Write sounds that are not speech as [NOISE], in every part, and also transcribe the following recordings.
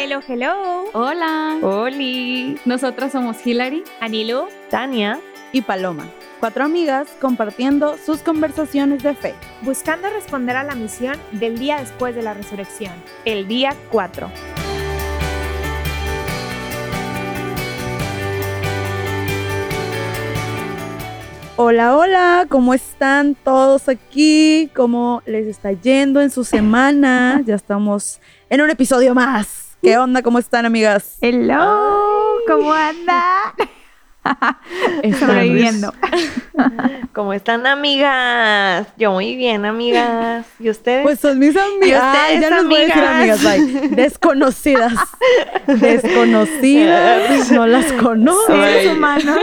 Hello, hello. Hola. Oli. Nosotras somos Hilary, Anilu. Tania. y Paloma. Cuatro amigas compartiendo sus conversaciones de fe. Buscando responder a la misión del día después de la resurrección. El día 4. Hola, hola, ¿cómo están todos aquí? ¿Cómo les está yendo en su semana? Ya estamos en un episodio más. ¿Qué onda? ¿Cómo están, amigas? Hello. ¿Cómo anda? [LAUGHS] Sobreviviendo. [LAUGHS] ¿Cómo están, amigas? Yo muy bien, amigas. ¿Y ustedes? Pues son mis amigas. ¿Y Ay, ustedes, ya les voy a decir amigas? amigas, bye. Desconocidas. [LAUGHS] Desconocidas. No las conozco. Seres humanos.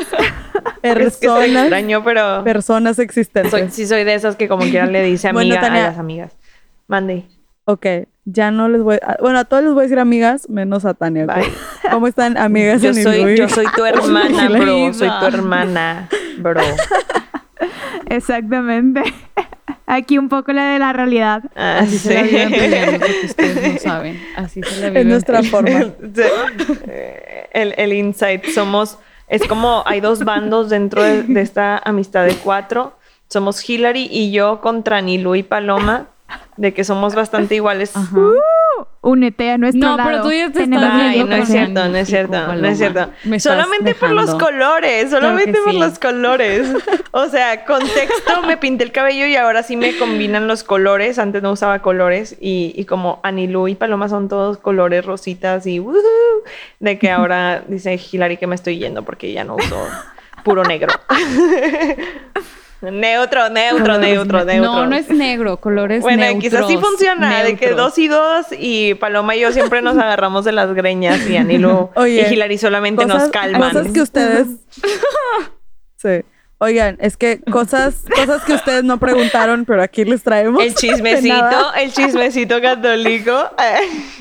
es que soy Personas. extraño, pero Personas existentes. soy, sí soy de esas que como quieran le dice Bueno, amiga Tania. a las amigas. Mande. Ok, ya no les voy a... Bueno, a todos les voy a decir amigas, menos a Tania. ¿Cómo están, [LAUGHS] amigas? Yo en soy, yo soy tu [LAUGHS] hermana, bro. Soy tu hermana, bro. [LAUGHS] Exactamente. Aquí un poco la de la realidad. Ah, Así se la sí. viven peleando porque ustedes no saben. Así se la viven. Es nuestra forma. El insight. Somos, es como hay dos bandos dentro de, de esta amistad de cuatro. Somos Hillary y yo contra Nilu y Paloma, de que somos bastante iguales. Ajá. Únete a nuestro No, lado. pero tú ya te estás Ay, no es cierto, no es cierto, no es cierto. Me estás Solamente por los colores, solamente por sí. los colores. O sea, contexto, me pinté el cabello y ahora sí me combinan los colores. Antes no usaba colores y, y como Anilú y Paloma son todos colores rositas y woohoo, de que ahora dice Hilary que me estoy yendo porque ya no uso puro negro. [LAUGHS] neutro, neutro, neutro, neutro. No, no es negro, colores Bueno, neutros. quizás sí funciona, de que dos y dos y Paloma y yo siempre nos agarramos de las greñas y Anilo [LAUGHS] Oye, y Hilary solamente nos calman. cosas que ustedes... [LAUGHS] sí. Oigan, es que cosas, cosas que ustedes no preguntaron, pero aquí les traemos. El [LAUGHS] chismecito, el chismecito católico.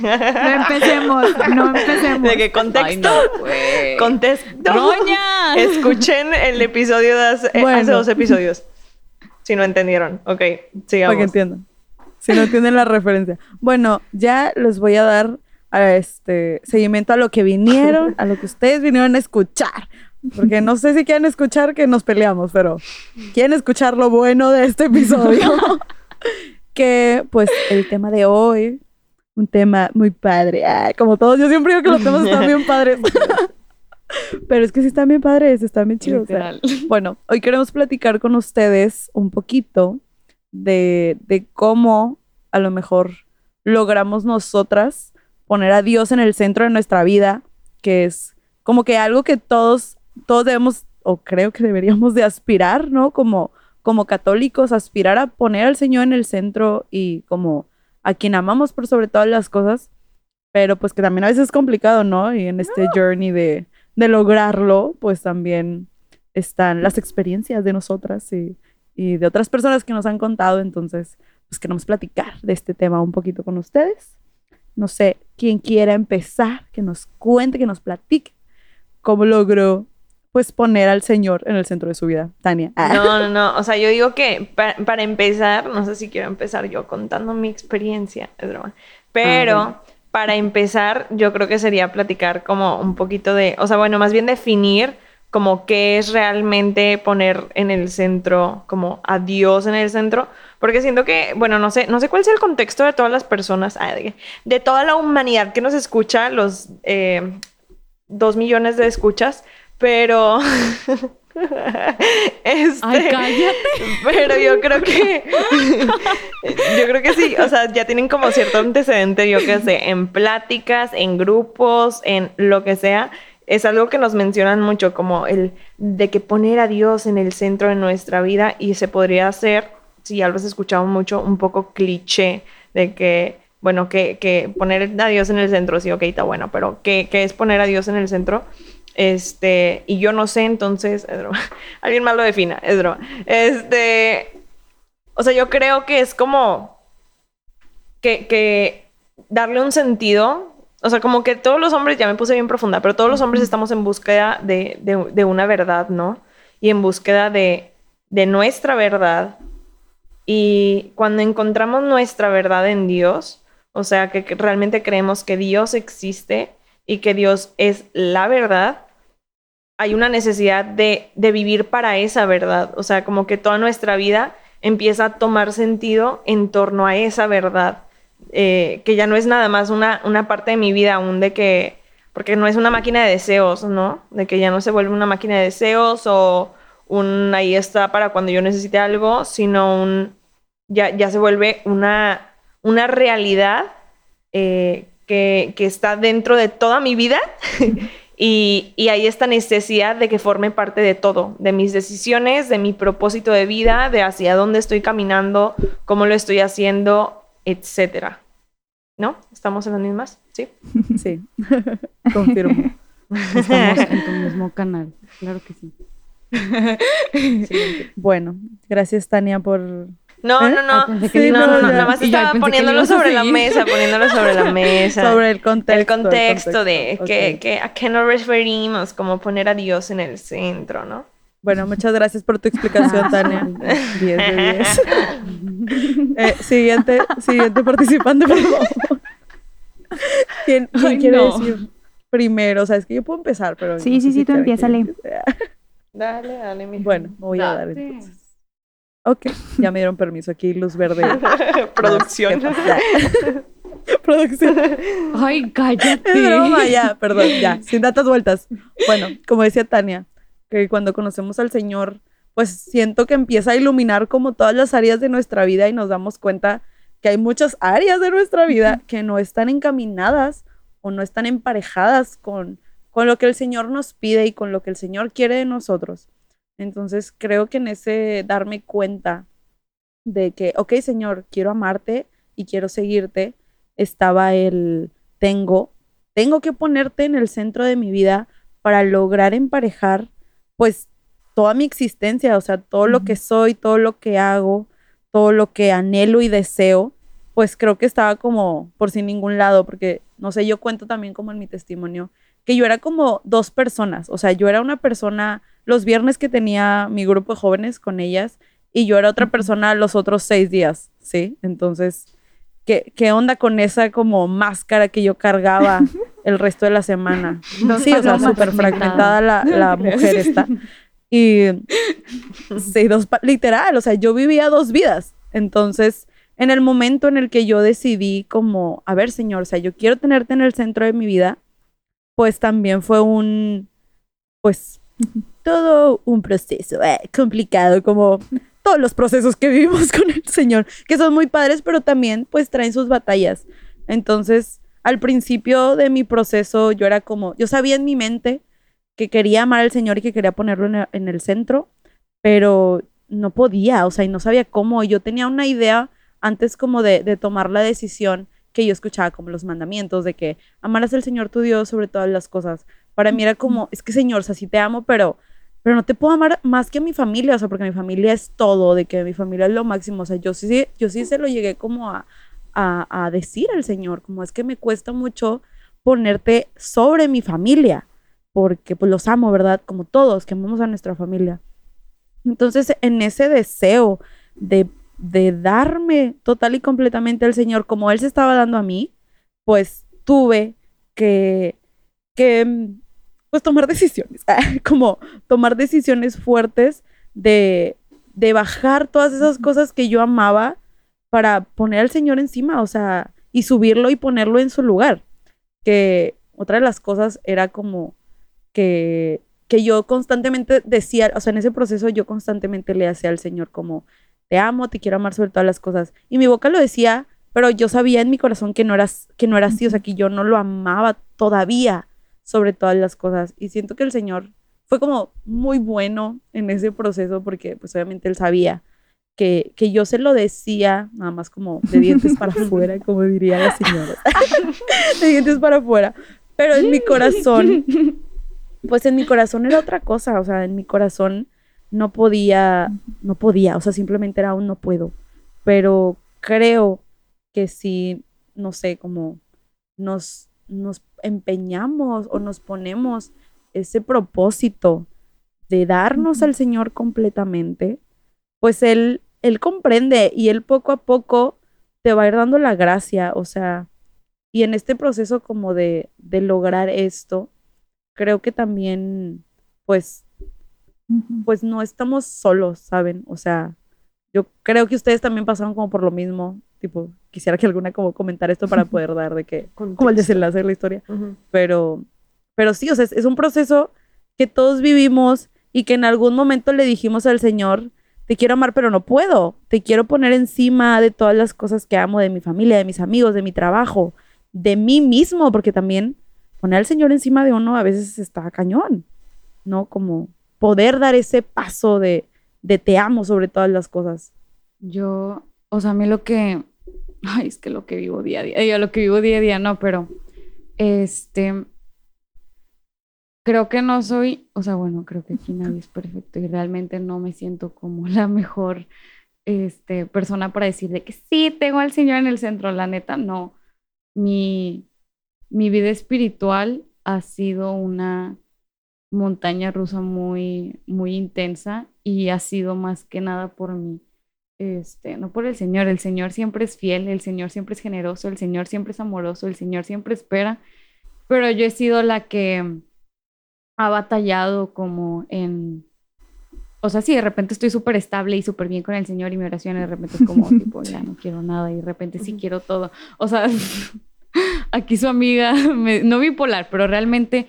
No empecemos, no empecemos. De que Ay, contexto, no, güey. contexto. ¡Roña! Escuchen el episodio de hace, Bueno. hace dos episodios. Si no entendieron. Ok, sigamos. Para que entiendan. Si no entienden la referencia. Bueno, ya les voy a dar a este seguimiento a lo que vinieron, a lo que ustedes vinieron a escuchar. Porque no sé si quieren escuchar que nos peleamos, pero quieren escuchar lo bueno de este episodio. [LAUGHS] que pues el tema de hoy, un tema muy padre. Ay, como todos, yo siempre digo que los temas están bien padres. [LAUGHS] pero es que sí están bien padres, están bien chidos. o sea, bueno, hoy queremos platicar con ustedes un poquito de, de cómo a lo mejor logramos nosotras poner a Dios en el centro de nuestra vida, que es como que algo que todos, todos debemos, o creo que deberíamos de aspirar, ¿no? Como, como católicos, aspirar a poner al Señor en el centro y como a quien amamos por sobre todas las cosas, pero pues que también a veces es complicado, ¿no? Y en este journey de, de lograrlo, pues también están las experiencias de nosotras y, y de otras personas que nos han contado. Entonces, pues queremos platicar de este tema un poquito con ustedes. No sé, quien quiera empezar, que nos cuente, que nos platique cómo logró pues poner al Señor en el centro de su vida. Tania. Ah. No, no, no. O sea, yo digo que pa- para empezar, no sé si quiero empezar yo contando mi experiencia, es broma. Pero Ah, bueno. para empezar, yo creo que sería platicar como un poquito de, o sea, bueno, más bien definir como qué es realmente poner en el centro, como a Dios en el centro, porque siento que, bueno, no sé, no sé cuál es el contexto de todas las personas, ah, de, de toda la humanidad que nos escucha, los eh, dos millones de escuchas, pero [LAUGHS] este, Ay, cállate. pero yo creo que [LAUGHS] yo creo que sí, o sea, ya tienen como cierto antecedente, yo qué sé, en pláticas, en grupos, en lo que sea, es algo que nos mencionan mucho como el de que poner a Dios en el centro de nuestra vida y se podría hacer, si ya lo has escuchado mucho, un poco cliché de que bueno, que, que poner a Dios en el centro, sí, ok, está bueno, pero ¿qué, qué es poner a Dios en el centro? Este, y yo no sé, entonces, es broma. [LAUGHS] Alguien más lo defina, es broma. Este, o sea, yo creo que es como que, que darle un sentido, o sea, como que todos los hombres, ya me puse bien profunda, pero todos los hombres estamos en búsqueda de, de- de una verdad, ¿no? Y en búsqueda de, de nuestra verdad. Y cuando encontramos nuestra verdad en Dios, o sea, que, que realmente creemos que Dios existe y que Dios es la verdad, hay una necesidad de, de vivir para esa verdad. O sea, como que toda nuestra vida empieza a tomar sentido en torno a esa verdad, eh, que ya no es nada más una, una parte de mi vida aún de que, porque no es una máquina de deseos, ¿no? De que ya no se vuelve una máquina de deseos o un ahí está para cuando yo necesite algo, sino un, ya, ya se vuelve una, una realidad eh, que, que está dentro de toda mi vida. [LAUGHS] Y, y, hay esta necesidad de que forme parte de todo, de mis decisiones, de mi propósito de vida, de hacia dónde estoy caminando, cómo lo estoy haciendo, etcétera. ¿No? ¿Estamos en las mismas? Sí. [LAUGHS] Sí, [LAUGHS] confirmo. Estamos en tu mismo canal, claro que sí. [LAUGHS] Bueno, gracias Tania por... No, ¿Eh? no, no. Que Sí, no, no, no, no, nada más estaba poniéndolo sobre la mesa, poniéndolo sobre la [LAUGHS] mesa. Sobre el contexto. el contexto de Ok. que, que a qué nos referimos, como poner a Dios en el centro, ¿no? Bueno, muchas gracias por tu explicación, Tania. [LAUGHS] 10 de 10. [LAUGHS] Eh, siguiente, siguiente participante, por favor. ¿Quién, quién Ay, quiere no. decir primero? O sea, es que yo puedo empezar, pero. Sí, no sí, si sí, tú empiézale. Dale, dale, mi Bueno, me voy a dar entonces. Ok, ya me dieron permiso aquí, luz verde. [LAUGHS] producción. [LAUGHS] Producción. Ay, cállate. Es broma, ya, perdón, ya, sin tantas vueltas. Bueno, como decía Tania, que cuando conocemos al Señor, pues siento que empieza a iluminar como todas las áreas de nuestra vida y nos damos cuenta que hay muchas áreas de nuestra vida que no están encaminadas o no están emparejadas con, con lo que el Señor nos pide y con lo que el Señor quiere de nosotros. Entonces creo que en ese darme cuenta de que, ok, Señor, quiero amarte y quiero seguirte, estaba el tengo, tengo que ponerte en el centro de mi vida para lograr emparejar, pues, toda mi existencia, o sea, todo lo que soy, todo lo que hago, todo lo que anhelo y deseo, pues creo que estaba como por sin ningún lado, porque, no sé, yo cuento también como en mi testimonio, que yo era como dos personas, o sea, yo era una persona los viernes que tenía mi grupo de jóvenes con ellas y yo era otra persona los otros seis días, ¿sí? Entonces, ¿qué, qué onda con esa como máscara que yo cargaba [LAUGHS] el resto de la semana? Sí, o sea, súper fragmentada la, la mujer esta. Y sí, dos, literal, o sea, yo vivía dos vidas. Entonces, en el momento en el que yo decidí como, a ver, señor, o sea, yo quiero tenerte en el centro de mi vida, pues también fue un, pues, todo un proceso eh, complicado, como todos los procesos que vivimos [LAUGHS] con el Señor, que son muy padres, pero también pues traen sus batallas. Entonces, al principio de mi proceso, yo era como, yo sabía en mi mente que quería amar al Señor y que quería ponerlo en el, en el centro, pero no podía, o sea, y no sabía cómo. Yo tenía una idea antes como de, de tomar la decisión que yo escuchaba como los mandamientos de que amarás al Señor tu Dios sobre todas las cosas. Para mí era como, es que Señor, o sea, sí te amo, pero, pero no te puedo amar más que a mi familia, o sea, porque mi familia es todo, de que mi familia es lo máximo, o sea, yo sí, yo sí se lo llegué como a, a, a decir al Señor, como es que me cuesta mucho ponerte sobre mi familia, porque pues los amo, ¿verdad? Como todos, que amamos a nuestra familia. Entonces, en ese deseo de, de darme total y completamente al Señor como Él se estaba dando a mí, pues tuve que, que pues tomar decisiones, [LAUGHS] como tomar decisiones fuertes de, de bajar todas esas cosas que yo amaba para poner al Señor encima, o sea, y subirlo y ponerlo en su lugar. Que otra de las cosas era como que, que yo constantemente decía, o sea, en ese proceso yo constantemente le hacía al Señor como, te amo, te quiero amar sobre todas las cosas. Y mi boca lo decía, pero yo sabía en mi corazón que no era, que no era así, o sea, que yo no lo amaba todavía sobre todas las cosas. Y siento que el Señor fue como muy bueno en ese proceso porque pues obviamente Él sabía que, que yo se lo decía, nada más como de dientes para [LAUGHS] afuera, como diría la señora. [LAUGHS] de dientes para afuera. Pero en mi corazón, [LAUGHS] pues en mi corazón era otra cosa, o sea, en mi corazón no podía, no podía, o sea, simplemente era un no puedo. Pero creo que si, no sé, como nos, nos empeñamos o nos ponemos ese propósito de darnos al Señor completamente, pues Él, Él comprende y Él poco a poco te va a ir dando la gracia, o sea, y en este proceso como de, de lograr esto, creo que también, pues, pues no estamos solos, ¿saben? O sea, yo creo que ustedes también pasaron como por lo mismo. Tipo, quisiera que alguna como comentar esto para poder dar de que, [LAUGHS] como el desenlace de la historia. Ujú. Pero, pero sí, o sea, es, es un proceso que todos vivimos y que en algún momento le dijimos al Señor, te quiero amar, pero no puedo. Te quiero poner encima de todas las cosas que amo, de mi familia, de mis amigos, de mi trabajo, de mí mismo, porque también poner al Señor encima de uno a veces está cañón, ¿no? Como poder dar ese paso de, de te amo sobre todas las cosas. Yo, o sea, a mí lo que, ay, es que lo que vivo día a día, yo lo que vivo día a día, no, pero, este, creo que no soy, o sea, bueno, creo que aquí nadie es perfecto y realmente no me siento como [LAUGHS] la mejor, este, persona para decir de que sí, tengo al Señor en el centro, la neta, no. Mi, mi vida espiritual ha sido una montaña rusa muy, muy intensa y ha sido más que nada por mí. Este, no por el Señor, el Señor siempre es fiel, el Señor siempre es generoso, el Señor siempre es amoroso, el Señor siempre espera, pero yo he sido la que ha batallado como en, o sea, sí, de repente estoy súper estable y súper bien con el Señor y mi oración de repente es como, [LAUGHS] tipo, ya no quiero nada y de repente sí quiero todo. O sea, [LAUGHS] aquí su amiga, me- no bipolar, pero realmente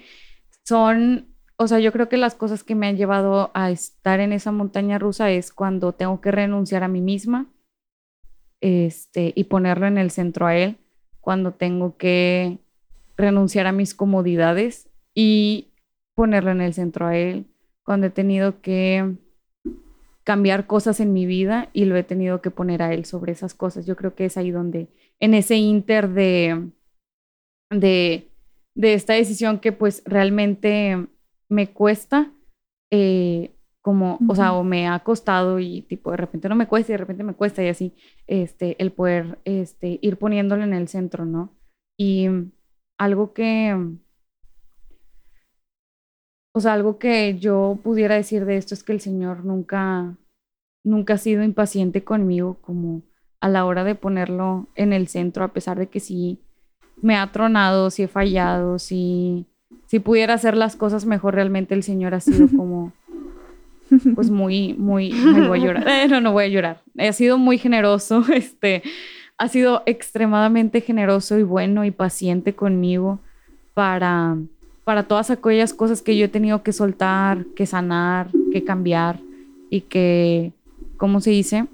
son, o sea, yo creo que las cosas que me han llevado a estar en esa montaña rusa es cuando tengo que renunciar a mí misma este, y ponerlo en el centro a él, cuando tengo que renunciar a mis comodidades y ponerlo en el centro a él, cuando he tenido que cambiar cosas en mi vida y lo he tenido que poner a él sobre esas cosas. Yo creo que es ahí donde, en ese inter de, de, de esta decisión que pues realmente me cuesta, eh, como, o sea, o me ha costado y tipo de repente no me cuesta y de repente me cuesta y así, este, el poder este, ir poniéndolo en el centro, ¿no? Y algo que, o sea, algo que yo pudiera decir de esto es que el Señor nunca, nunca ha sido impaciente conmigo como a la hora de ponerlo en el centro, a pesar de que sí me ha tronado, sí he fallado, sí, si pudiera hacer las cosas mejor, realmente el Señor ha sido [LAUGHS] como, pues muy, muy, ay, voy a llorar, Eh, no, no voy a llorar, ha sido muy generoso, [LAUGHS] este, ha sido extremadamente generoso y bueno y paciente conmigo para, para todas aquellas cosas que yo he tenido que soltar, que sanar, que cambiar y que, ¿cómo se dice?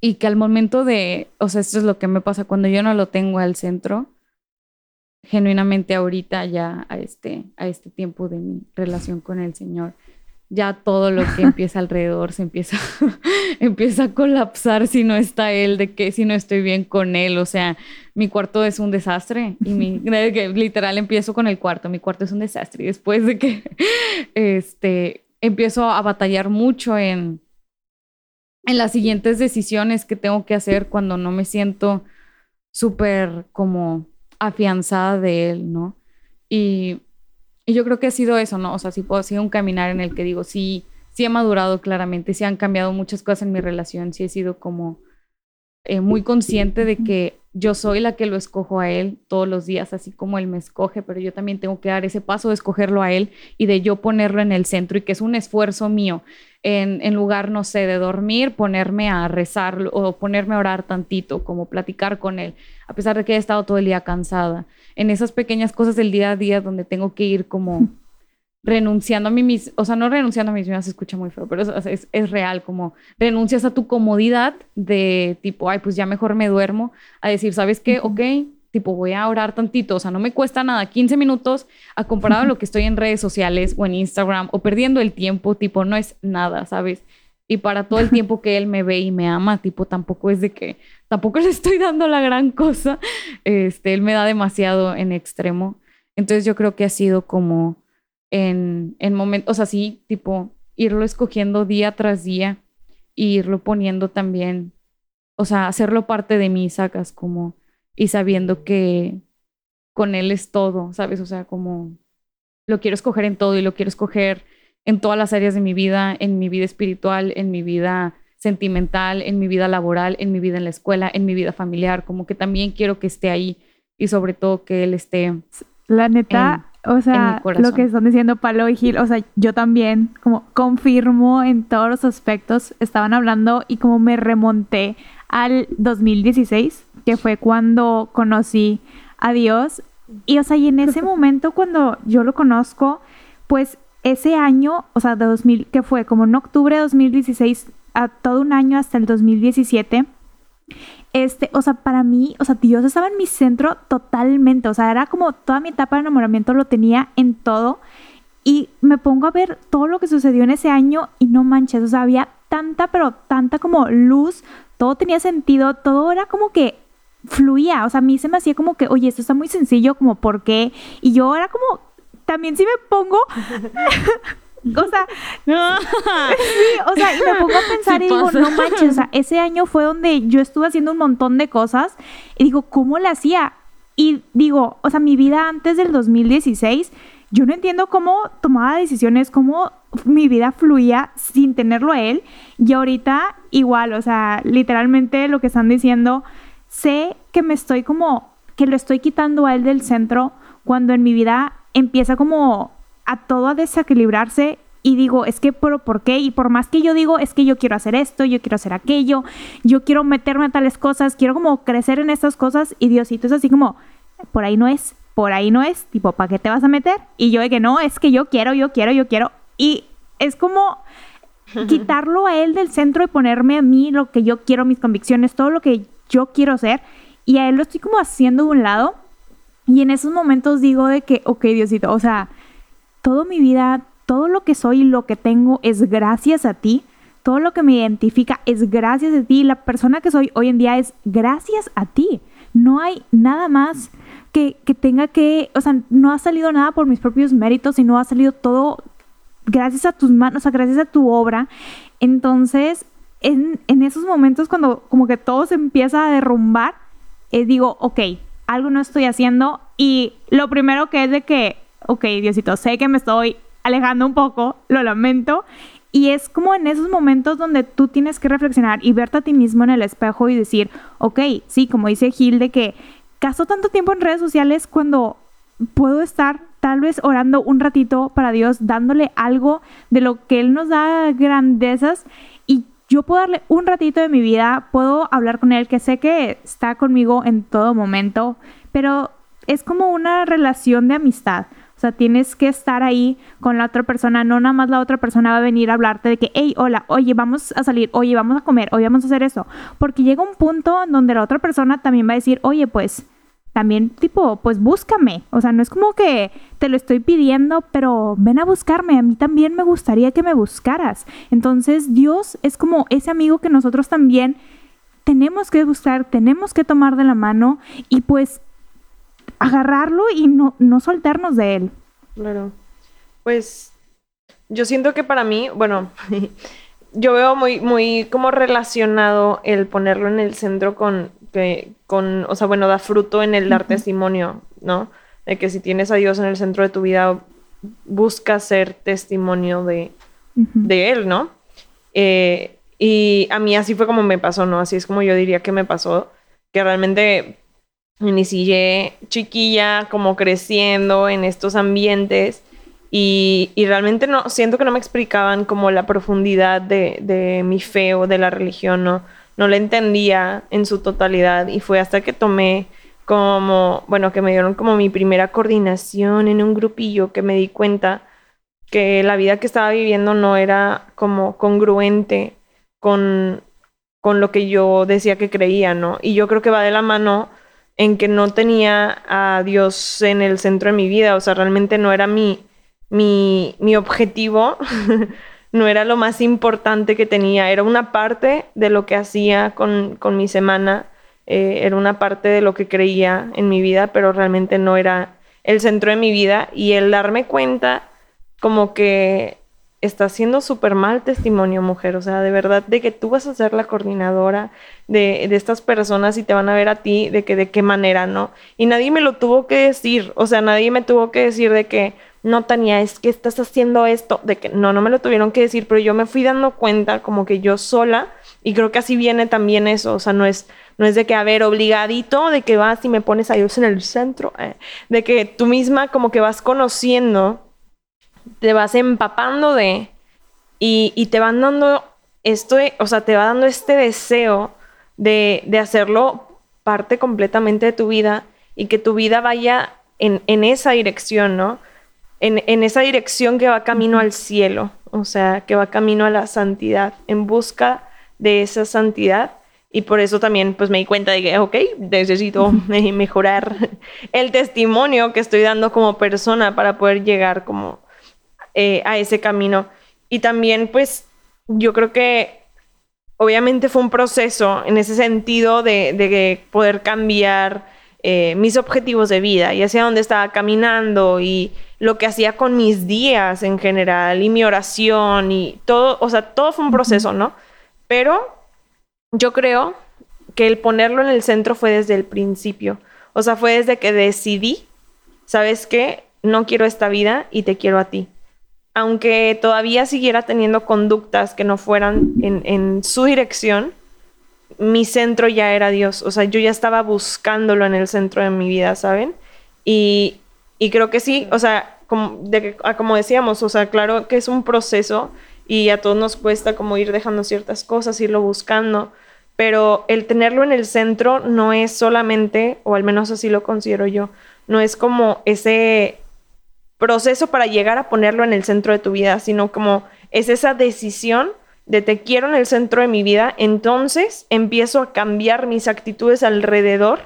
Y que al momento de, o sea, esto es lo que me pasa cuando yo no lo tengo al centro, genuinamente ahorita ya a este, a este tiempo de mi relación con el Señor, ya todo lo que [LAUGHS] empieza alrededor se empieza, [LAUGHS] empieza a colapsar si no está Él, de que si no estoy bien con Él, o sea, mi cuarto es un desastre y mi, [LAUGHS] de que literal empiezo con el cuarto, mi cuarto es un desastre. Y después de que este, empiezo a batallar mucho en, en las siguientes decisiones que tengo que hacer cuando no me siento súper como afianzada de él, ¿no? Y, y yo creo que ha sido eso, ¿no? O sea, sí puedo, ha sido un caminar en el que digo, sí, sí he madurado claramente, sí han cambiado muchas cosas en mi relación, sí he sido como eh, muy consciente de que yo soy la que lo escojo a él todos los días, así como él me escoge, pero yo también tengo que dar ese paso de escogerlo a él y de yo ponerlo en el centro y que es un esfuerzo mío en, en lugar, no sé, de dormir, ponerme a rezar o ponerme a orar tantito, como platicar con él, a pesar de que he estado todo el día cansada. En esas pequeñas cosas del día a día donde tengo que ir como renunciando a mí misma, o sea, no renunciando a mí misma, se escucha muy feo, pero es, es, es real, como renuncias a tu comodidad de tipo, ay, pues ya mejor me duermo, a decir, ¿sabes qué? Ok, tipo, voy a orar tantito, o sea, no me cuesta nada, 15 minutos a comparado a lo que estoy en redes sociales o en Instagram o perdiendo el tiempo, tipo, no es nada, ¿sabes? Y para todo el tiempo que él me ve y me ama, tipo, tampoco es de que, tampoco [LAUGHS] le estoy dando la gran cosa, este, él me da demasiado en extremo. Entonces yo creo que ha sido como en, en momentos, o sea, sí, tipo, irlo escogiendo día tras día y irlo poniendo también, o sea, hacerlo parte de mí, sacas como, y sabiendo que con él es todo, ¿sabes? O sea, como lo quiero escoger en todo y lo quiero escoger en todas las áreas de mi vida, en mi vida espiritual, en mi vida sentimental, en mi vida laboral, en mi vida en la escuela, en mi vida familiar, como que también quiero que esté ahí y sobre todo que él esté La neta, o sea, lo que están diciendo Palo y Gil, o sea, yo también como confirmo en todos los aspectos, estaban hablando y como me remonté al 2016, que fue cuando conocí a Dios. Y o sea, y en ese [LAUGHS] momento cuando yo lo conozco, pues ese año, o sea, de 2000, que fue como en octubre de 2016, a todo un año hasta el 2017, este, o sea, para mí, o sea, Dios estaba en mi centro totalmente, o sea, era como toda mi etapa de enamoramiento lo tenía en todo y me pongo a ver todo lo que sucedió en ese año y no manches, o sea, había tanta, pero tanta como luz, todo tenía sentido, todo era como que fluía, o sea, a mí se me hacía como que, oye, esto está muy sencillo, como, ¿por qué? Y yo era como, también si me pongo, [LAUGHS] o sea, Sí, o sea, y me pongo a pensar Sí y digo, pasa. no manches, o sea, ese año fue donde yo estuve haciendo un montón de cosas y digo, ¿cómo le hacía? Y digo, o sea, mi vida antes del 2016, yo no entiendo cómo tomaba decisiones, cómo mi vida fluía sin tenerlo a él. Y ahorita igual, o sea, literalmente lo que están diciendo, sé que me estoy como, que lo estoy quitando a él del centro cuando en mi vida empieza como a todo a desequilibrarse y digo, es que, pero ¿por qué? Y por más que yo digo, es que yo quiero hacer esto, yo quiero hacer aquello, yo quiero meterme a tales cosas, quiero como crecer en estas cosas y Diosito es así como, por ahí no es, por ahí no es, tipo, ¿para qué te vas a meter? Y yo de que no, es que yo quiero, yo quiero, yo quiero. Y es como [LAUGHS] quitarlo a él del centro y ponerme a mí lo que yo quiero, mis convicciones, todo lo que yo quiero hacer. Y a él lo estoy como haciendo de un lado. Y en esos momentos digo de que, ok, Diosito, o sea, toda mi vida, todo lo que soy y lo que tengo es gracias a ti. Todo lo que me identifica es gracias a ti. La persona que soy hoy en día es gracias a ti. No hay nada más que, que tenga que, o sea, no ha salido nada por mis propios méritos, sino ha salido todo gracias a tus manos, o sea, gracias a tu obra. Entonces, en, en esos momentos cuando como que todo se empieza a derrumbar, eh, digo, ok, algo no estoy haciendo y lo primero que es de que, ok, Diosito, sé que me estoy alejando un poco, lo lamento. Y es como en esos momentos donde tú tienes que reflexionar y verte a ti mismo en el espejo y decir, ok, sí, como dice Gil, de que gasto tanto tiempo en redes sociales cuando puedo estar tal vez orando un ratito para Dios, dándole algo de lo que Él nos da grandezas y yo puedo darle un ratito de mi vida, puedo hablar con Él, que sé que está conmigo en todo momento, pero es como una relación de amistad. O sea, tienes que estar ahí con la otra persona, no nada más la otra persona va a venir a hablarte de que, hey, hola, oye, vamos a salir, oye, vamos a comer, oye, vamos a hacer eso. Porque llega un punto donde la otra persona también va a decir, oye, pues, también tipo, pues búscame. O sea, no es como que te lo estoy pidiendo, pero ven a buscarme. A mí también me gustaría que me buscaras. Entonces, Dios es como ese amigo que nosotros también tenemos que buscar, tenemos que tomar de la mano y pues agarrarlo y no, no soltarnos de él. Claro. Pues yo siento que para mí, bueno, [LAUGHS] yo veo muy, muy como relacionado el ponerlo en el centro con, que, con, o sea, bueno, da fruto en el dar testimonio, ¿no? De que si tienes a Dios en el centro de tu vida, busca ser testimonio de, de Él, ¿no? Eh, y a mí así fue como me pasó, ¿no? Así es como yo diría que me pasó, que realmente inicié chiquilla, como creciendo en estos ambientes y, y realmente no, siento que no me explicaban como la profundidad de, de mi fe o de la religión, ¿no? No la entendía en su totalidad y fue hasta que tomé como, bueno, que me dieron como mi primera coordinación en un grupillo que me di cuenta que la vida que estaba viviendo no era como congruente con, con lo que yo decía que creía, ¿no? Y yo creo que va de la mano en que no tenía a Dios en el centro de mi vida, o sea, realmente no era mi, mi, mi objetivo, [LAUGHS] no era lo más importante que tenía, era una parte de lo que hacía con, con mi semana, eh, era una parte de lo que creía en mi vida, pero realmente no era el centro de mi vida. Y el darme cuenta como que está haciendo súper mal testimonio, mujer. O sea, de verdad, de que tú vas a ser la coordinadora de, de estas personas y te van a ver a ti de que de qué manera, ¿no? Y nadie me lo tuvo que decir. O sea, nadie me tuvo que decir de que, no, Tania, es que estás haciendo esto. De que no, no me lo tuvieron que decir, pero yo me fui dando cuenta como que yo sola Y creo que así viene también eso, o sea, no es, no es de que, a ver, obligadito, de que vas y me pones a Dios en el centro, eh, de que tú misma como que vas conociendo, te vas empapando de, y, y te van dando esto, o sea, te va dando este deseo de, de hacerlo parte completamente de tu vida y que tu vida vaya en, en esa dirección, ¿no? En, en, esa dirección que va camino al cielo, o sea, que va camino a la santidad, en busca de esa santidad. Y por eso también pues me di cuenta de que, ok, necesito [LAUGHS] mejorar el testimonio que estoy dando como persona para poder llegar como eh, a ese camino. Y también pues yo creo que obviamente fue un proceso en ese sentido de, de poder cambiar eh, mis objetivos de vida y hacia dónde estaba caminando y lo que hacía con mis días en general y mi oración y todo, o sea, todo fue un proceso, ¿no? Pero yo creo que el ponerlo en el centro fue desde el principio. O sea, fue desde que decidí, ¿sabes qué? No quiero esta vida y te quiero a ti. Aunque todavía siguiera teniendo conductas que no fueran en, su dirección, mi centro ya era Dios. O sea, yo ya estaba buscándolo en el centro de mi vida, ¿saben? Y, creo que sí, o sea, como, de, como decíamos, o sea, claro que es un proceso y a todos nos cuesta como ir dejando ciertas cosas, irlo buscando, pero el tenerlo en el centro no es solamente, o al menos así lo considero yo, no es como ese proceso para llegar a ponerlo en el centro de tu vida, sino como es esa decisión de te quiero en el centro de mi vida, entonces empiezo a cambiar mis actitudes alrededor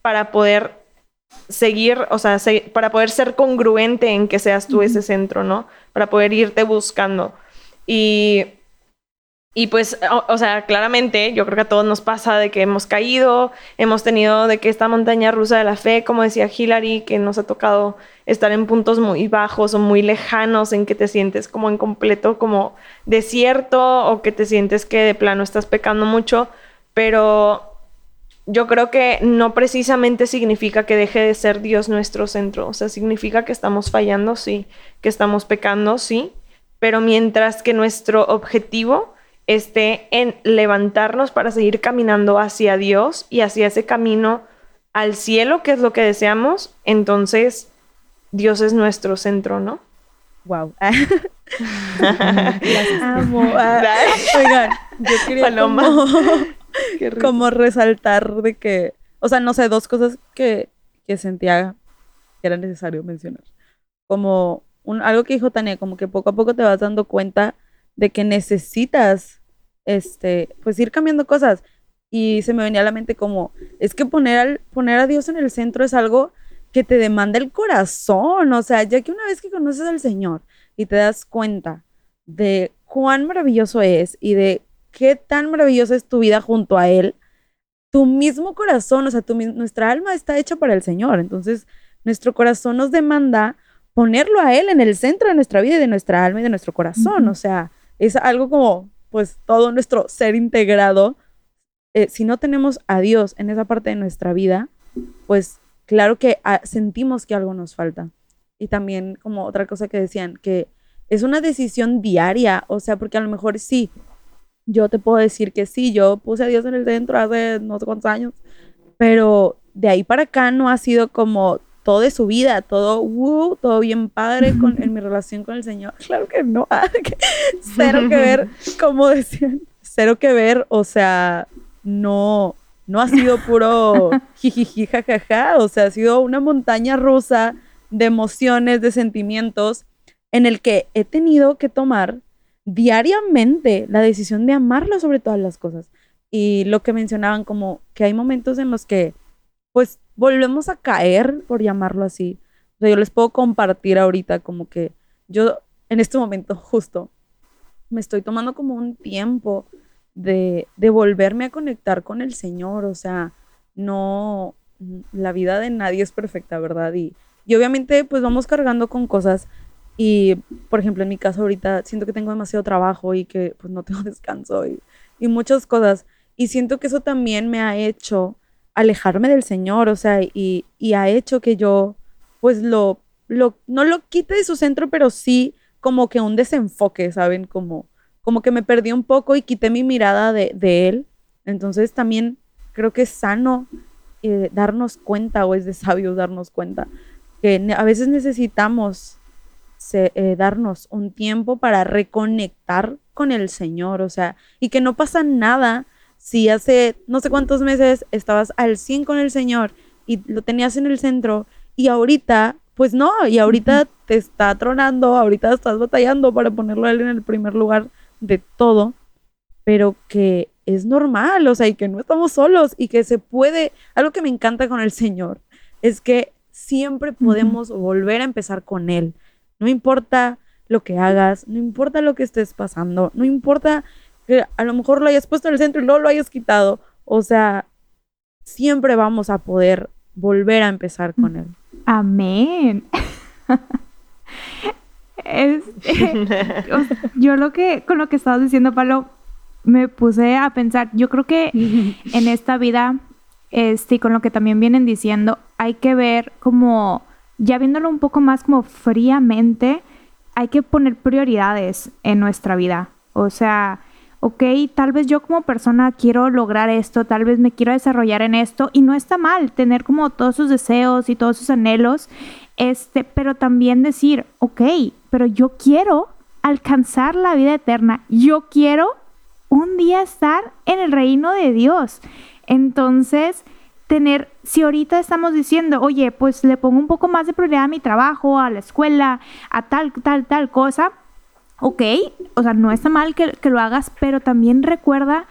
para poder seguir, o sea, para poder ser congruente en que seas tú ese centro, ¿no? Para poder irte buscando. Y, y pues, o, sea, claramente yo creo que a todos nos pasa de que hemos caído, hemos tenido de que esta montaña rusa de la fe, como decía Hillary, que nos ha tocado estar en puntos muy bajos o muy lejanos en que te sientes como en completo como desierto o que te sientes que de plano estás pecando mucho, pero yo creo que no precisamente significa que deje de ser Dios nuestro centro, o sea, significa que estamos fallando, sí, que estamos pecando, sí, pero mientras que nuestro objetivo esté en levantarnos para seguir caminando hacia Dios y hacia ese camino al cielo, que es lo que deseamos, entonces Dios es nuestro centro, ¿no? Wow. [LAUGHS] Amo. [LAUGHS] oigan, yo quería como, [LAUGHS] como, resaltar de que, o sea, no sé, dos cosas que, que sentía que era necesario mencionar. Como algo que dijo Tania, como que poco a poco te vas dando cuenta de que necesitas, este, pues ir cambiando cosas. Y se me venía a la mente como, es que poner, al, poner a Dios en el centro es algo que te demanda el corazón. O sea, ya que una vez que conoces al Señor y te das cuenta de cuán maravilloso es y de qué tan maravillosa es tu vida junto a Él, tu mismo corazón, o sea, tu, nuestra alma está hecha para el Señor. Entonces, nuestro corazón nos demanda ponerlo a Él en el centro de nuestra vida y de nuestra alma y de nuestro corazón. O sea, es algo como, pues, todo nuestro ser integrado. Eh, si no tenemos a Dios en esa parte de nuestra vida, pues claro que ah, sentimos que algo nos falta. Y también como otra cosa que decían, que es una decisión diaria, o sea, porque a lo mejor sí, yo te puedo decir que sí, yo puse a Dios en el centro hace no sé cuántos años, pero de ahí para acá no ha sido como todo de su vida, todo, uh, todo bien padre [LAUGHS] con, en mi relación con el Señor. [LAUGHS] Claro que no, ah, [LAUGHS] cero que ver, como decían, cero que ver, o sea, no, no ha sido puro jijiji, jajaja, o sea, ha sido una montaña rusa de emociones, de sentimientos, en el que he tenido que tomar diariamente la decisión de amarlo sobre todas las cosas. Y lo que mencionaban como que hay momentos en los que pues volvemos a caer, por llamarlo así. O sea, yo les puedo compartir ahorita como que yo en este momento [LAUGHS] justo me estoy tomando como un tiempo de, de volverme a conectar con el Señor. O sea, no, la vida de nadie es perfecta, ¿verdad? Y, y obviamente pues vamos cargando con cosas y, por ejemplo, en mi caso ahorita siento que tengo demasiado trabajo y que pues no tengo [LAUGHS] descanso y, y muchas cosas. Y siento que eso también me ha hecho alejarme del Señor, o sea, y, ha hecho que yo, pues lo, lo, no lo quite de su centro, pero sí como que un desenfoque, ¿saben? Como, como que me perdí un poco y quité mi mirada de, él. Entonces también creo que es sano eh, darnos cuenta o es de sabios darnos cuenta que a veces necesitamos eh, darnos un tiempo para reconectar con el Señor, o sea, y que no pasa nada si hace no sé cuántos meses estabas al 100 con el Señor y lo tenías en el centro y ahorita, pues no, y ahorita te está tronando, ahorita estás batallando para ponerlo a él en el primer lugar de todo, pero que es normal, o sea, y que no estamos solos y que se puede, algo que me encanta con el Señor es que siempre podemos volver a empezar con Él. No importa lo que hagas, no importa lo que estés pasando, no importa que a lo mejor lo hayas puesto en el centro y luego lo hayas quitado, o sea, siempre vamos a poder volver a empezar con Él. Amén. Este, [LAUGHS] o sea, yo lo que, con lo que estabas diciendo, Pablo, me puse a pensar, yo creo que en esta vida, este, y con lo que también vienen diciendo, hay que ver como, ya viéndolo un poco más como fríamente, hay que poner prioridades en nuestra vida. O sea, ok, tal vez yo como persona quiero lograr esto, tal vez me quiero desarrollar en esto, y no está mal tener como todos sus deseos y todos sus anhelos, este, pero también decir, ok, pero yo quiero alcanzar la vida eterna, yo quiero un día estar en el reino de Dios. Entonces, tener, si ahorita estamos diciendo, oye, pues le pongo un poco más de prioridad a mi trabajo, a la escuela, a tal, tal, tal cosa, ok, o sea, no está mal que, que lo hagas, pero también recuerda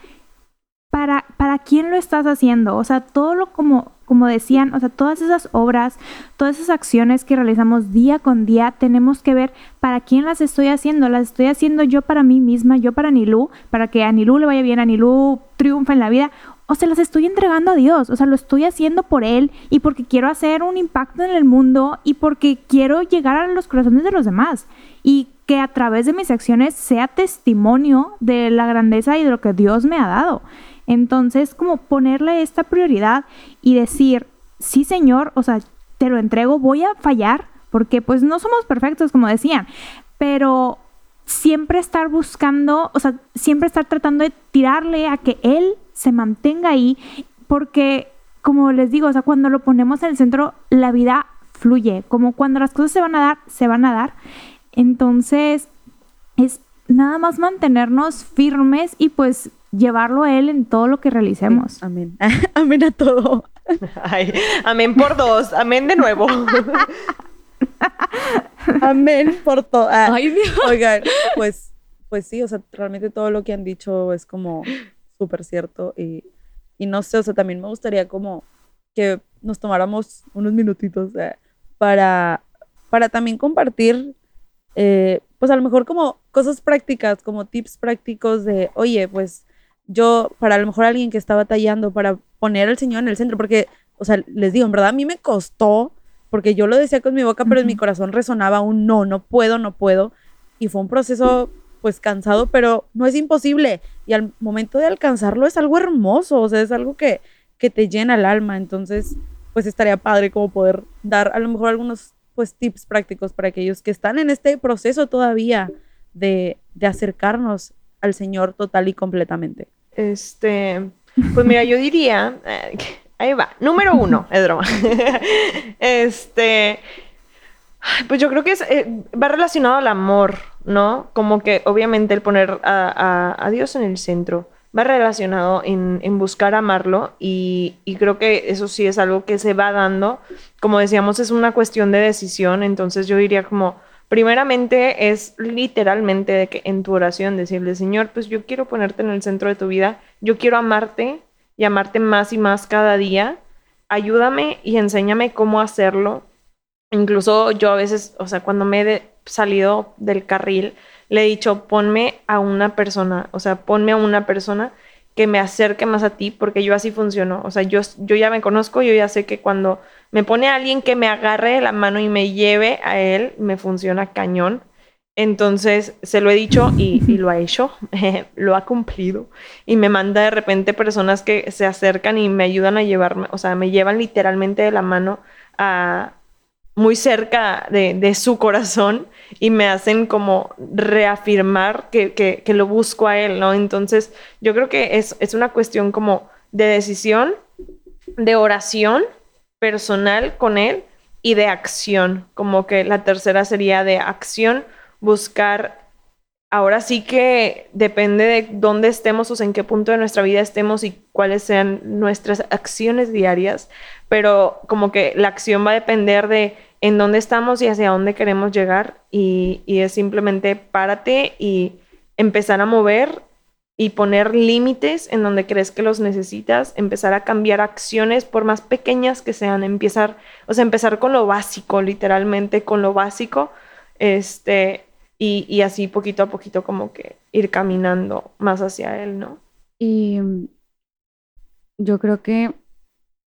para, para quién lo estás haciendo. O sea, todo lo como, como decían, o sea, todas esas obras, todas esas acciones que realizamos día con día, tenemos que ver para quién las estoy haciendo. Las estoy haciendo yo para mí misma, yo para Nilú, para que a Nilú le vaya bien, a Nilú triunfa en la vida. O se las estoy entregando a Dios, o sea, lo estoy haciendo por Él y porque quiero hacer un impacto en el mundo y porque quiero llegar a los corazones de los demás y que a través de mis acciones sea testimonio de la grandeza y de lo que Dios me ha dado. Entonces, como ponerle esta prioridad y decir, sí Señor, o sea, te lo entrego, voy a fallar, porque pues no somos perfectos, como decían, pero siempre estar buscando, o sea, siempre estar tratando de tirarle a que Él se mantenga ahí, porque como les digo, o sea, cuando lo ponemos en el centro, la vida fluye, como cuando las cosas se van a dar, se van a dar. Entonces, es nada más mantenernos firmes y pues llevarlo a Él en todo lo que realicemos. Amén. [LAUGHS] Amén a todo. [LAUGHS] Ay, amén por dos. Amén de nuevo. [LAUGHS] Amén por todo. Ah, Ay, Dios. Oigan, pues, pues sí, o sea, realmente todo lo que han dicho es como súper cierto y, y no sé, o sea, también me gustaría como que nos tomáramos unos minutitos eh, para, para también compartir, eh, pues a lo mejor como cosas prácticas, como tips prácticos de, oye, pues yo, para a lo mejor alguien que está batallando para poner al Señor en el centro, porque, o sea, les digo, en verdad a mí me costó, porque yo lo decía con mi boca, pero en mi corazón resonaba un no, no puedo, no puedo. Y fue un proceso, pues, cansado, pero no es imposible. Y al momento de alcanzarlo es algo hermoso, o sea, es algo que, que te llena el alma. Entonces, pues, estaría padre como poder dar a lo mejor algunos, pues, tips prácticos para aquellos que están en este proceso todavía de, de acercarnos al Señor total y completamente. Este, pues mira, yo diría, eh, ahí va, número uno, es broma. [LAUGHS] Este, pues yo creo que es, eh, va relacionado al amor, ¿no? Como que obviamente el poner a, a- a Dios en el centro va relacionado en, en buscar amarlo y, y creo que eso sí es algo que se va dando. Como decíamos, es una cuestión de decisión, entonces yo diría como, primeramente es literalmente de que en tu oración decirle, Señor, pues yo quiero ponerte en el centro de tu vida, yo quiero amarte y amarte más y más cada día. Ayúdame y enséñame cómo hacerlo. Incluso yo a veces, o sea, cuando me he salido del carril, le he dicho, ponme a una persona, o sea, ponme a una persona que me acerque más a ti, porque yo así funciono. O sea, yo, yo ya me conozco, yo ya sé que cuando me pone alguien que me agarre la mano y me lleve a él, me funciona cañón. Entonces, se lo he dicho y, y lo ha hecho, [LAUGHS] lo ha cumplido. Y me manda de repente personas que se acercan y me ayudan a llevarme, o sea, me llevan literalmente de la mano a, muy cerca de, de su corazón y me hacen como reafirmar que, que, lo busco a él, ¿no? Entonces, yo creo que es, es una cuestión como de decisión, de oración personal con él y de acción, como que la tercera sería de acción, buscar ahora sí que depende de dónde estemos, o sea, en qué punto de nuestra vida estemos y cuáles sean nuestras acciones diarias, pero como que la acción va a depender de en dónde estamos y hacia dónde queremos llegar y, y es simplemente párate y empezar a mover y poner límites en donde crees que los necesitas, empezar a cambiar acciones por más pequeñas que sean, empezar, o sea, empezar con lo básico, literalmente con lo básico, este, y, y así poquito a poquito como que ir caminando más hacia él, ¿no? Y yo creo que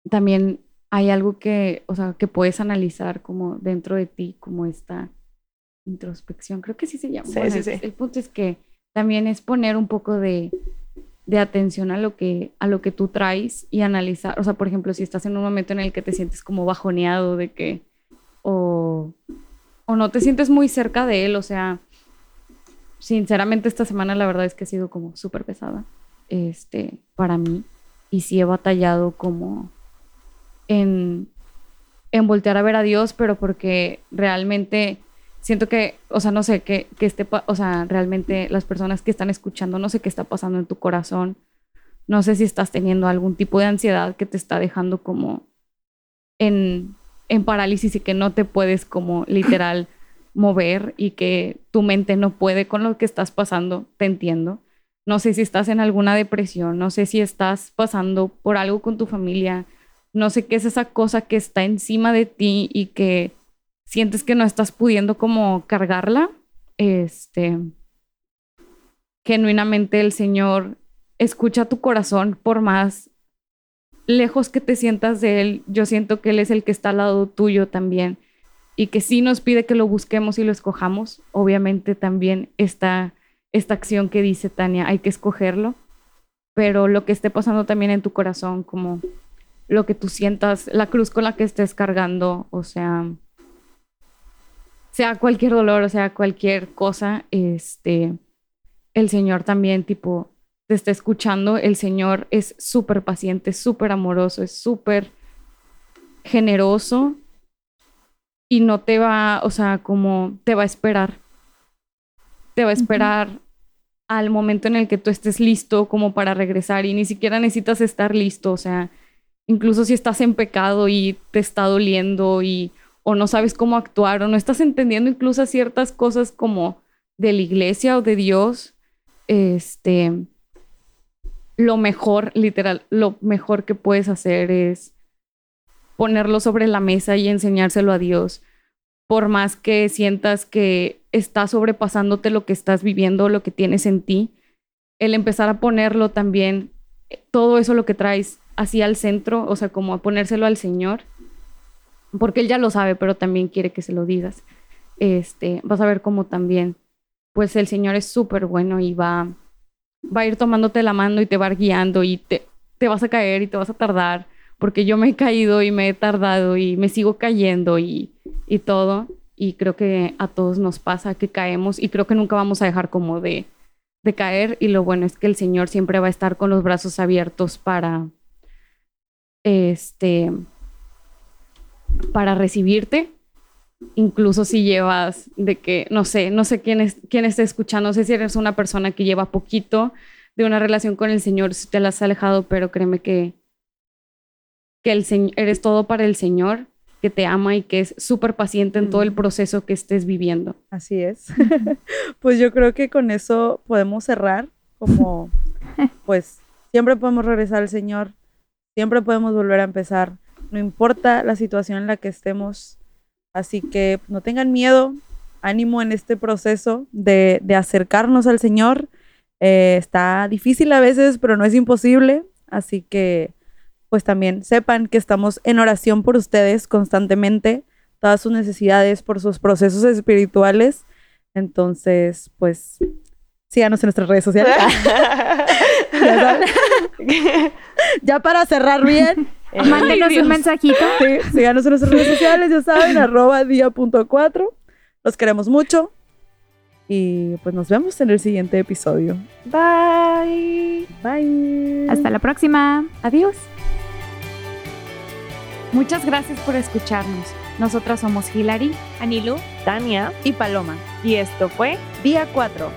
también hay algo que, o sea, que puedes analizar como dentro de ti, como esta introspección, creo que sí se llama. Sí, Bueno, sí, sí. El punto es que también es poner un poco de, de atención a lo que a lo que tú traes y analizar, o sea, por ejemplo, si estás en un momento en el que te sientes como bajoneado de que o o no te sientes muy cerca de él, o sea, sinceramente esta semana la verdad es que ha sido como súper pesada, este, para mí y sí he batallado como en en voltear a ver a Dios, pero porque realmente siento que, o sea, no sé, que, que esté, o sea, realmente las personas que están escuchando, no sé qué está pasando en tu corazón, no sé si estás teniendo algún tipo de ansiedad que te está dejando como en, en parálisis y que no te puedes como literal [LAUGHS] mover y que tu mente no puede con lo que estás pasando, te entiendo. No sé si estás en alguna depresión, no sé si estás pasando por algo con tu familia, no sé qué es esa cosa que está encima de ti y que sientes que no estás pudiendo como cargarla. Este, genuinamente el Señor escucha tu corazón por más lejos que te sientas de Él. Yo siento que Él es el que está al lado tuyo también y que sí nos pide que lo busquemos y lo escojamos. Obviamente también está esta acción que dice Tania, hay que escogerlo, pero lo que esté pasando también en tu corazón, como lo que tú sientas, la cruz con la que estés cargando, o sea, sea cualquier dolor, o sea, cualquier cosa, este, el Señor también, tipo, te está escuchando, el Señor es súper paciente, súper amoroso, es súper generoso y no te va, o sea, como te va a esperar. Te va a esperar al momento en el que tú estés listo como para regresar y ni siquiera necesitas estar listo, o sea, incluso si estás en pecado y te está doliendo y o no sabes cómo actuar o no estás entendiendo incluso ciertas cosas como de la iglesia o de Dios, este lo mejor, literal, lo mejor que puedes hacer es ponerlo sobre la mesa y enseñárselo a Dios. Por más que sientas que está sobrepasándote lo que estás viviendo, lo que tienes en ti, el empezar a ponerlo también, eh, todo eso lo que traes así al centro, o sea, como a ponérselo al Señor, porque Él ya lo sabe, pero también quiere que se lo digas. Este, vas a ver cómo también, pues el Señor es súper bueno y va, va a ir tomándote la mano y te va a ir guiando y te, te vas a caer y te vas a tardar, porque yo me he caído y me he tardado y me sigo cayendo y, y todo. Y creo que a todos nos pasa que caemos y creo que nunca vamos a dejar como de, de caer. Y lo bueno es que el Señor siempre va a estar con los brazos abiertos para, este, para recibirte. Incluso si llevas de que, no sé, no sé quién, es, quién está escuchando, no sé si eres una persona que lleva poquito de una relación con el Señor, si te la has alejado, pero créeme que, que el Señor, eres todo para el Señor, que te ama y que es súper paciente en todo el proceso que estés viviendo. Así es. [LAUGHS] pues yo creo que con eso podemos cerrar como, pues, siempre podemos regresar al Señor, siempre podemos volver a empezar, no importa la situación en la que estemos. Así que no tengan miedo, ánimo en este proceso de, de acercarnos al Señor. Eh, está difícil a veces, pero no es imposible. Así que, pues también sepan que estamos en oración por ustedes constantemente, todas sus necesidades, por sus procesos espirituales. Entonces, pues, síganos en nuestras redes sociales. [LAUGHS] Ya [LAUGHS] ya para cerrar bien, Mándenos un mensajito. Sí, síganos en nuestras redes sociales, ya saben, [LAUGHS] arroba día.4. Los queremos mucho. Y pues nos vemos en el siguiente episodio. Bye. Bye. Hasta la próxima. Adiós. Muchas gracias por escucharnos. Nosotras somos Hilary, Anilu. Tania. Y Paloma. Y esto fue Día 4.